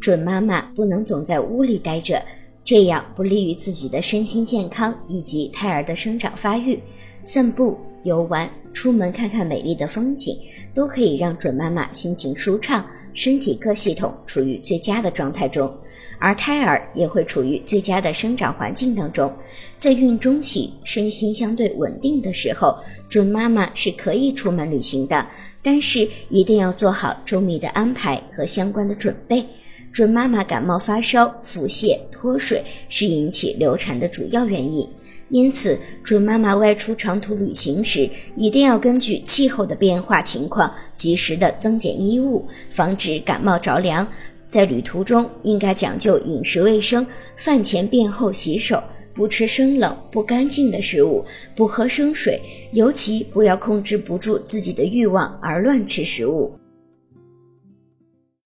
准妈妈不能总在屋里待着，这样不利于自己的身心健康以及胎儿的生长发育。散步、游玩、出门看看美丽的风景，都可以让准妈妈心情舒畅，身体各系统处于最佳的状态中，而胎儿也会处于最佳的生长环境当中。在孕中期，身心相对稳定的时候，准妈妈是可以出门旅行的，但是一定要做好周密的安排和相关的准备。准妈妈感冒发烧、腹泻、脱水是引起流产的主要原因。因此，准妈妈外出长途旅行时，一定要根据气候的变化情况，及时的增减衣物，防止感冒着凉。在旅途中，应该讲究饮食卫生，饭前便后洗手，不吃生冷不干净的食物，不喝生水，尤其不要控制不住自己的欲望而乱吃食物。